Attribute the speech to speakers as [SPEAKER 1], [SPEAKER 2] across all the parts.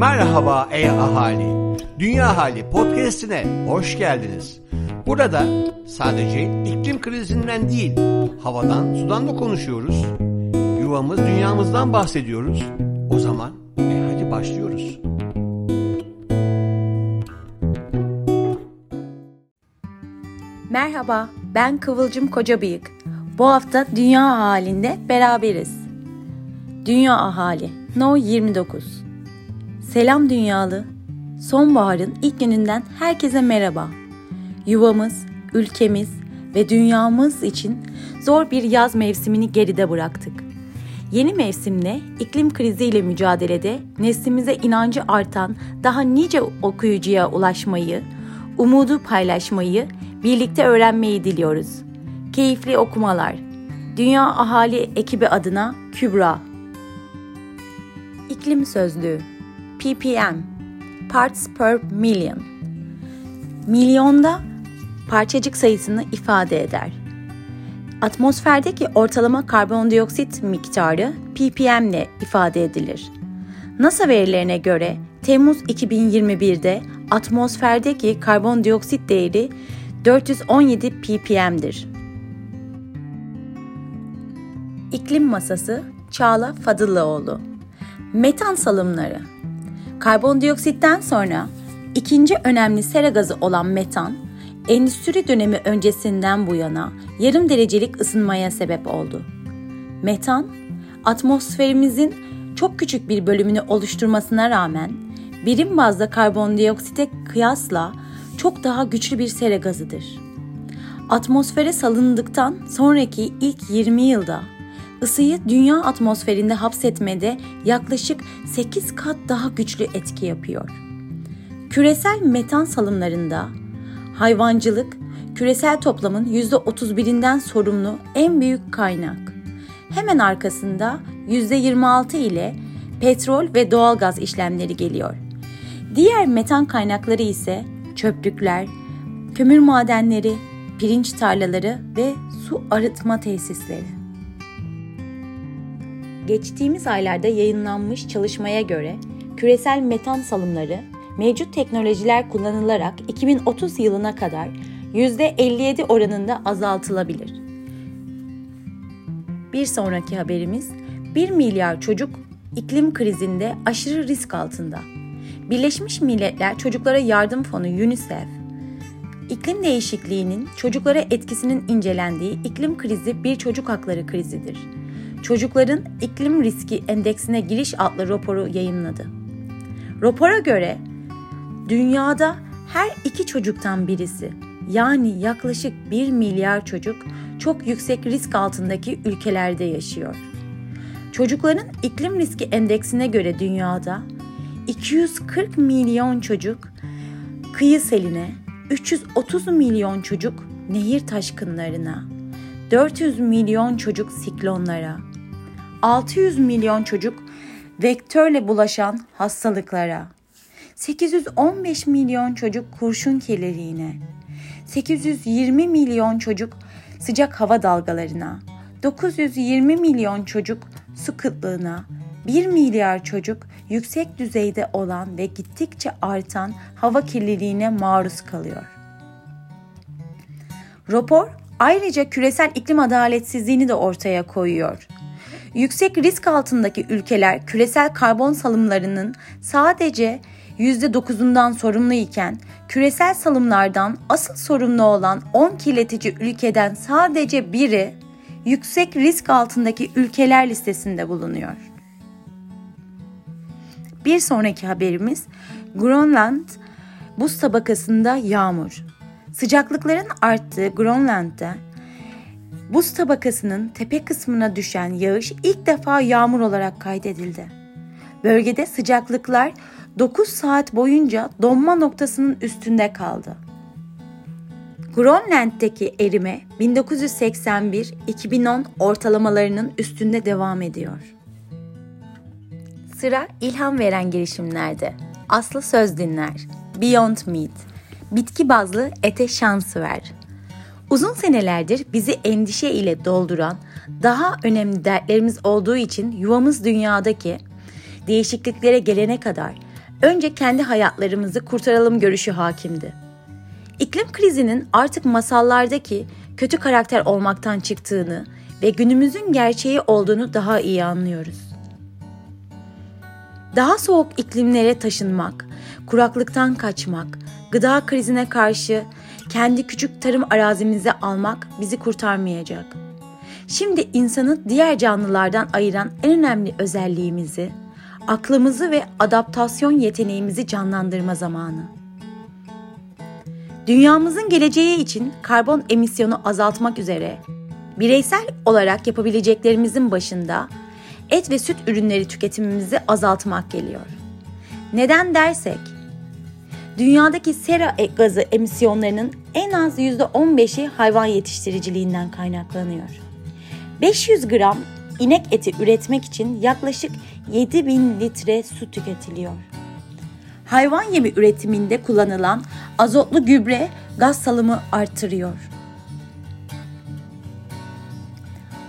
[SPEAKER 1] Merhaba ey ahali. Dünya Hali podcast'ine hoş geldiniz. Burada sadece iklim krizinden değil, havadan, sudan da konuşuyoruz. Yuvamız, dünyamızdan bahsediyoruz. O zaman e hadi başlıyoruz.
[SPEAKER 2] Merhaba, ben Kıvılcım Kocabıyık. Bu hafta dünya halinde beraberiz. Dünya ahali No 29 Selam dünyalı. Sonbaharın ilk gününden herkese merhaba. Yuvamız, ülkemiz ve dünyamız için zor bir yaz mevsimini geride bıraktık. Yeni mevsimde iklim kriziyle mücadelede neslimize inancı artan daha nice okuyucuya ulaşmayı, umudu paylaşmayı, birlikte öğrenmeyi diliyoruz. Keyifli okumalar. Dünya Ahali ekibi adına Kübra. İklim Sözlüğü ppm parts per million milyonda parçacık sayısını ifade eder. Atmosferdeki ortalama karbondioksit miktarı ppm ile ifade edilir. NASA verilerine göre Temmuz 2021'de atmosferdeki karbondioksit değeri 417 ppm'dir. İklim Masası Çağla Fadıllıoğlu Metan salımları Karbondioksitten sonra ikinci önemli sera gazı olan metan, endüstri dönemi öncesinden bu yana yarım derecelik ısınmaya sebep oldu. Metan, atmosferimizin çok küçük bir bölümünü oluşturmasına rağmen birim bazda karbondioksite kıyasla çok daha güçlü bir sera gazıdır. Atmosfere salındıktan sonraki ilk 20 yılda ısıyı dünya atmosferinde hapsetmede yaklaşık 8 kat daha güçlü etki yapıyor. Küresel metan salımlarında hayvancılık küresel toplamın %31'inden sorumlu en büyük kaynak. Hemen arkasında %26 ile petrol ve doğalgaz işlemleri geliyor. Diğer metan kaynakları ise çöplükler, kömür madenleri, pirinç tarlaları ve su arıtma tesisleri. Geçtiğimiz aylarda yayınlanmış çalışmaya göre küresel metan salımları mevcut teknolojiler kullanılarak 2030 yılına kadar %57 oranında azaltılabilir. Bir sonraki haberimiz 1 milyar çocuk iklim krizinde aşırı risk altında. Birleşmiş Milletler Çocuklara Yardım Fonu UNICEF, iklim değişikliğinin çocuklara etkisinin incelendiği iklim krizi bir çocuk hakları krizidir Çocukların İklim Riski Endeksine Giriş adlı raporu yayınladı. Rapora göre dünyada her iki çocuktan birisi yani yaklaşık 1 milyar çocuk çok yüksek risk altındaki ülkelerde yaşıyor. Çocukların iklim riski endeksine göre dünyada 240 milyon çocuk kıyı seline, 330 milyon çocuk nehir taşkınlarına, 400 milyon çocuk siklonlara, 600 milyon çocuk vektörle bulaşan hastalıklara, 815 milyon çocuk kurşun kirliliğine, 820 milyon çocuk sıcak hava dalgalarına, 920 milyon çocuk su kıtlığına, 1 milyar çocuk yüksek düzeyde olan ve gittikçe artan hava kirliliğine maruz kalıyor. Rapor ayrıca küresel iklim adaletsizliğini de ortaya koyuyor. Yüksek risk altındaki ülkeler küresel karbon salımlarının sadece %9'undan sorumlu iken küresel salımlardan asıl sorumlu olan 10 kirletici ülkeden sadece biri yüksek risk altındaki ülkeler listesinde bulunuyor. Bir sonraki haberimiz Grönland buz tabakasında yağmur. Sıcaklıkların arttığı Grönland'da Buz tabakasının tepe kısmına düşen yağış ilk defa yağmur olarak kaydedildi. Bölgede sıcaklıklar 9 saat boyunca donma noktasının üstünde kaldı. Grönland'deki erime 1981-2010 ortalamalarının üstünde devam ediyor. Sıra ilham veren girişimlerde. Aslı söz dinler. Beyond Meat. Bitki bazlı ete şans ver. Uzun senelerdir bizi endişe ile dolduran daha önemli dertlerimiz olduğu için yuvamız dünyadaki değişikliklere gelene kadar önce kendi hayatlarımızı kurtaralım görüşü hakimdi. İklim krizinin artık masallardaki kötü karakter olmaktan çıktığını ve günümüzün gerçeği olduğunu daha iyi anlıyoruz. Daha soğuk iklimlere taşınmak, kuraklıktan kaçmak, gıda krizine karşı kendi küçük tarım arazimizi almak bizi kurtarmayacak. Şimdi insanı diğer canlılardan ayıran en önemli özelliğimizi, aklımızı ve adaptasyon yeteneğimizi canlandırma zamanı. Dünyamızın geleceği için karbon emisyonu azaltmak üzere bireysel olarak yapabileceklerimizin başında et ve süt ürünleri tüketimimizi azaltmak geliyor. Neden dersek, dünyadaki sera gazı emisyonlarının en az %15'i hayvan yetiştiriciliğinden kaynaklanıyor. 500 gram inek eti üretmek için yaklaşık 7000 litre su tüketiliyor. Hayvan yemi üretiminde kullanılan azotlu gübre gaz salımı artırıyor.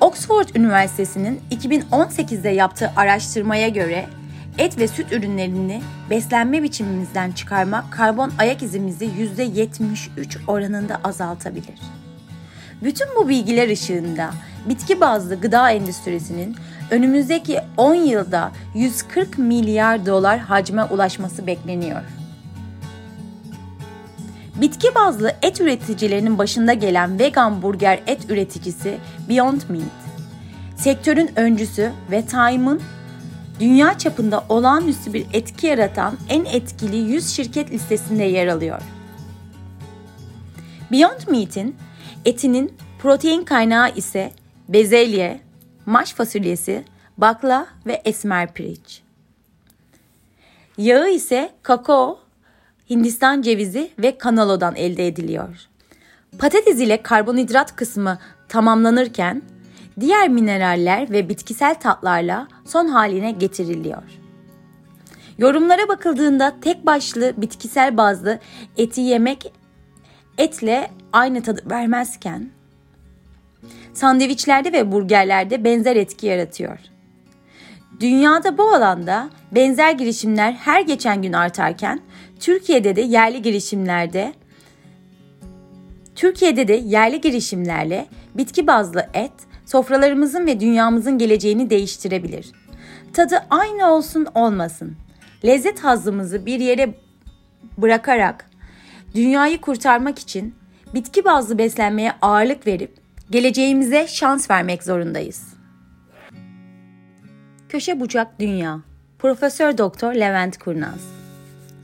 [SPEAKER 2] Oxford Üniversitesi'nin 2018'de yaptığı araştırmaya göre et ve süt ürünlerini beslenme biçimimizden çıkarmak karbon ayak izimizi %73 oranında azaltabilir. Bütün bu bilgiler ışığında bitki bazlı gıda endüstrisinin önümüzdeki 10 yılda 140 milyar dolar hacme ulaşması bekleniyor. Bitki bazlı et üreticilerinin başında gelen vegan burger et üreticisi Beyond Meat, sektörün öncüsü ve Time'ın dünya çapında olağanüstü bir etki yaratan en etkili 100 şirket listesinde yer alıyor. Beyond Meat'in etinin protein kaynağı ise bezelye, maş fasulyesi, bakla ve esmer pirinç. Yağı ise kakao, Hindistan cevizi ve kanalodan elde ediliyor. Patates ile karbonhidrat kısmı tamamlanırken diğer mineraller ve bitkisel tatlarla son haline getiriliyor. Yorumlara bakıldığında tek başlı bitkisel bazlı eti yemek etle aynı tadı vermezken sandviçlerde ve burgerlerde benzer etki yaratıyor. Dünyada bu alanda benzer girişimler her geçen gün artarken Türkiye'de de yerli girişimlerde Türkiye'de de yerli girişimlerle bitki bazlı et sofralarımızın ve dünyamızın geleceğini değiştirebilir. Tadı aynı olsun olmasın. Lezzet hazımızı bir yere bırakarak dünyayı kurtarmak için bitki bazlı beslenmeye ağırlık verip geleceğimize şans vermek zorundayız. Köşe bucak dünya. Profesör Doktor Levent Kurnaz.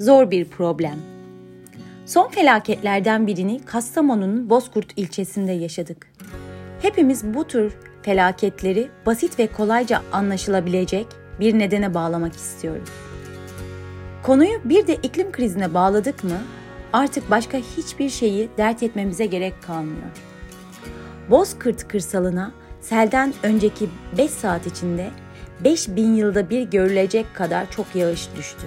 [SPEAKER 2] Zor bir problem. Son felaketlerden birini Kastamonu'nun Bozkurt ilçesinde yaşadık. Hepimiz bu tür felaketleri basit ve kolayca anlaşılabilecek bir nedene bağlamak istiyoruz. Konuyu bir de iklim krizine bağladık mı artık başka hiçbir şeyi dert etmemize gerek kalmıyor. Bozkırt kırsalına selden önceki 5 saat içinde 5000 yılda bir görülecek kadar çok yağış düştü.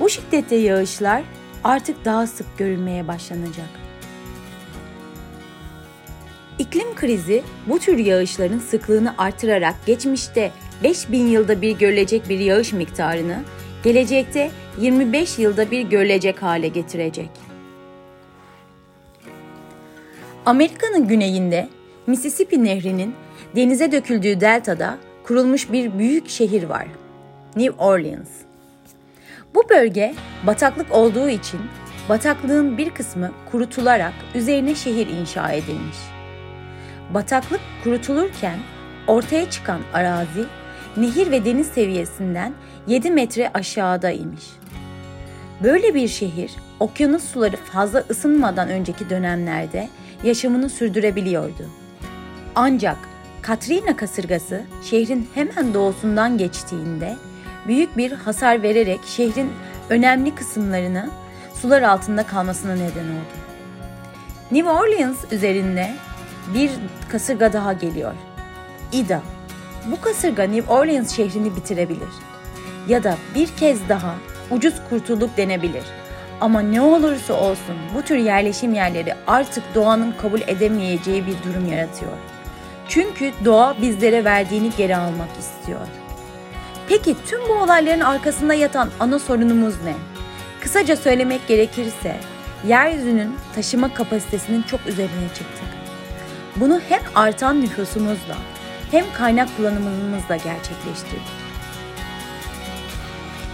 [SPEAKER 2] Bu şiddette yağışlar artık daha sık görülmeye başlanacak. İklim krizi bu tür yağışların sıklığını artırarak geçmişte 5000 yılda bir görülecek bir yağış miktarını gelecekte 25 yılda bir görülecek hale getirecek. Amerika'nın güneyinde Mississippi Nehri'nin denize döküldüğü deltada kurulmuş bir büyük şehir var. New Orleans. Bu bölge bataklık olduğu için bataklığın bir kısmı kurutularak üzerine şehir inşa edilmiş. Bataklık kurutulurken ortaya çıkan arazi nehir ve deniz seviyesinden 7 metre aşağıda imiş. Böyle bir şehir okyanus suları fazla ısınmadan önceki dönemlerde yaşamını sürdürebiliyordu. Ancak Katrina kasırgası şehrin hemen doğusundan geçtiğinde büyük bir hasar vererek şehrin önemli kısımlarını sular altında kalmasına neden oldu. New Orleans üzerinde bir kasırga daha geliyor. Ida. Bu kasırga New Orleans şehrini bitirebilir. Ya da bir kez daha ucuz kurtulduk denebilir. Ama ne olursa olsun bu tür yerleşim yerleri artık doğanın kabul edemeyeceği bir durum yaratıyor. Çünkü doğa bizlere verdiğini geri almak istiyor. Peki tüm bu olayların arkasında yatan ana sorunumuz ne? Kısaca söylemek gerekirse yeryüzünün taşıma kapasitesinin çok üzerine çıktık. Bunu hem artan nüfusumuzla hem kaynak kullanımımızla gerçekleştirdik.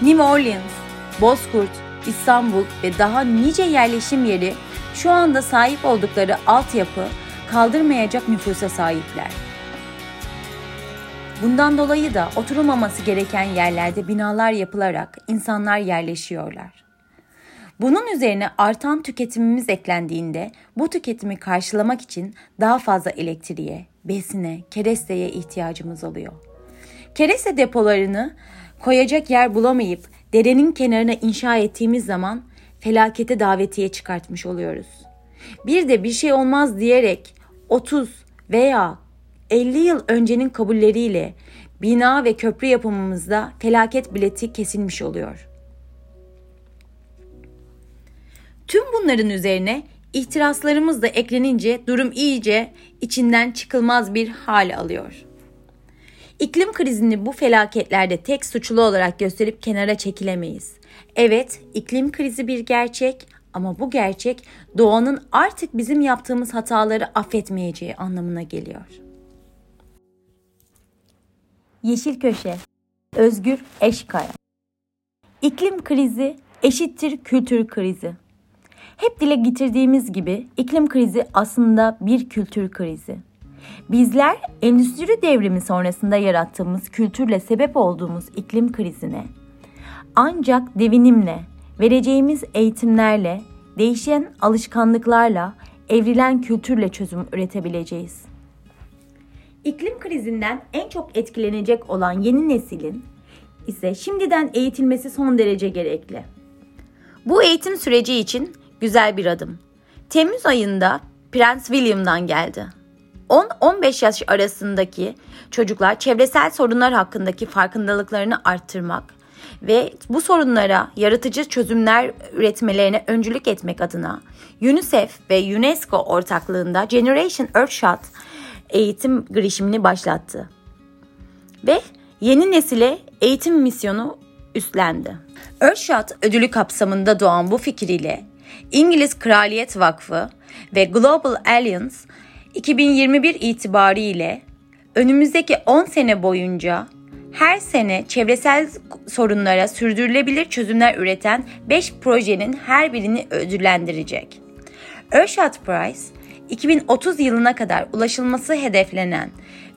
[SPEAKER 2] New Orleans, Bozkurt, İstanbul ve daha nice yerleşim yeri şu anda sahip oldukları altyapı kaldırmayacak nüfusa sahipler. Bundan dolayı da oturulmaması gereken yerlerde binalar yapılarak insanlar yerleşiyorlar. Bunun üzerine artan tüketimimiz eklendiğinde bu tüketimi karşılamak için daha fazla elektriğe, besine, keresteye ihtiyacımız oluyor. Kereste depolarını koyacak yer bulamayıp derenin kenarına inşa ettiğimiz zaman felakete davetiye çıkartmış oluyoruz. Bir de bir şey olmaz diyerek 30 veya 50 yıl öncenin kabulleriyle bina ve köprü yapımımızda felaket bileti kesilmiş oluyor. Tüm bunların üzerine ihtiraslarımız da eklenince durum iyice içinden çıkılmaz bir hal alıyor. İklim krizini bu felaketlerde tek suçlu olarak gösterip kenara çekilemeyiz. Evet, iklim krizi bir gerçek ama bu gerçek doğanın artık bizim yaptığımız hataları affetmeyeceği anlamına geliyor. Yeşil Köşe Özgür Eşkaya İklim krizi eşittir kültür krizi. Hep dile getirdiğimiz gibi iklim krizi aslında bir kültür krizi. Bizler endüstri devrimi sonrasında yarattığımız kültürle sebep olduğumuz iklim krizine ancak devinimle, vereceğimiz eğitimlerle, değişen alışkanlıklarla, evrilen kültürle çözüm üretebileceğiz. İklim krizinden en çok etkilenecek olan yeni neslin ise şimdiden eğitilmesi son derece gerekli. Bu eğitim süreci için güzel bir adım. Temmuz ayında Prens William'dan geldi. 10-15 yaş arasındaki çocuklar çevresel sorunlar hakkındaki farkındalıklarını arttırmak ve bu sorunlara yaratıcı çözümler üretmelerine öncülük etmek adına UNICEF ve UNESCO ortaklığında Generation Earthshot eğitim girişimini başlattı. Ve yeni nesile eğitim misyonu üstlendi. Earthshot ödülü kapsamında doğan bu fikriyle İngiliz Kraliyet Vakfı ve Global Alliance 2021 itibariyle önümüzdeki 10 sene boyunca her sene çevresel sorunlara sürdürülebilir çözümler üreten 5 projenin her birini ödüllendirecek. Earthshot Prize, 2030 yılına kadar ulaşılması hedeflenen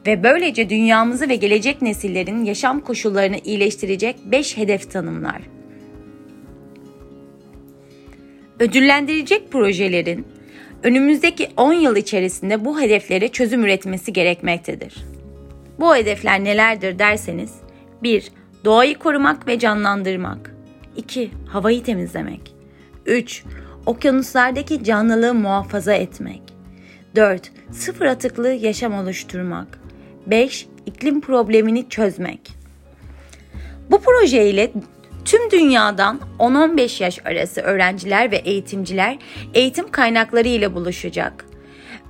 [SPEAKER 2] ve böylece dünyamızı ve gelecek nesillerin yaşam koşullarını iyileştirecek 5 hedef tanımlar. Ödüllendirilecek projelerin önümüzdeki 10 yıl içerisinde bu hedeflere çözüm üretmesi gerekmektedir. Bu hedefler nelerdir derseniz 1. Doğayı korumak ve canlandırmak 2. Havayı temizlemek 3. Okyanuslardaki canlılığı muhafaza etmek 4. Sıfır atıklı yaşam oluşturmak 5. iklim problemini çözmek Bu proje ile Tüm dünyadan 10-15 yaş arası öğrenciler ve eğitimciler eğitim kaynakları ile buluşacak.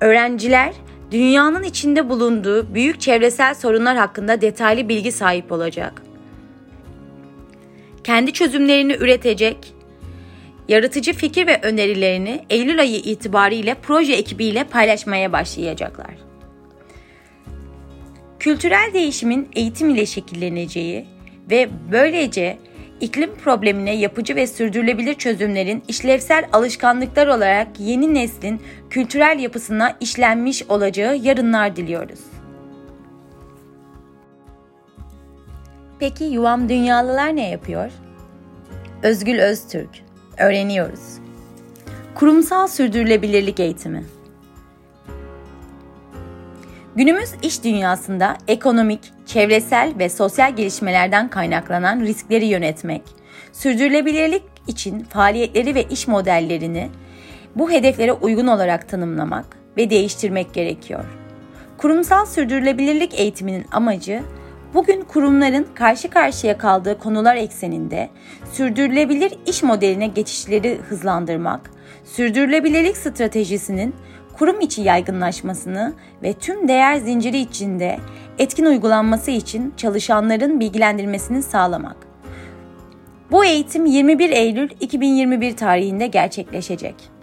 [SPEAKER 2] Öğrenciler dünyanın içinde bulunduğu büyük çevresel sorunlar hakkında detaylı bilgi sahip olacak. Kendi çözümlerini üretecek, yaratıcı fikir ve önerilerini Eylül ayı itibariyle proje ekibiyle paylaşmaya başlayacaklar. Kültürel değişimin eğitim ile şekilleneceği ve böylece iklim problemine yapıcı ve sürdürülebilir çözümlerin işlevsel alışkanlıklar olarak yeni neslin kültürel yapısına işlenmiş olacağı yarınlar diliyoruz. Peki Yuvam Dünyalılar ne yapıyor? Özgül Öztürk, öğreniyoruz. Kurumsal sürdürülebilirlik eğitimi. Günümüz iş dünyasında ekonomik, çevresel ve sosyal gelişmelerden kaynaklanan riskleri yönetmek, sürdürülebilirlik için faaliyetleri ve iş modellerini bu hedeflere uygun olarak tanımlamak ve değiştirmek gerekiyor. Kurumsal sürdürülebilirlik eğitiminin amacı bugün kurumların karşı karşıya kaldığı konular ekseninde sürdürülebilir iş modeline geçişleri hızlandırmak, sürdürülebilirlik stratejisinin kurum içi yaygınlaşmasını ve tüm değer zinciri içinde etkin uygulanması için çalışanların bilgilendirmesini sağlamak. Bu eğitim 21 Eylül 2021 tarihinde gerçekleşecek.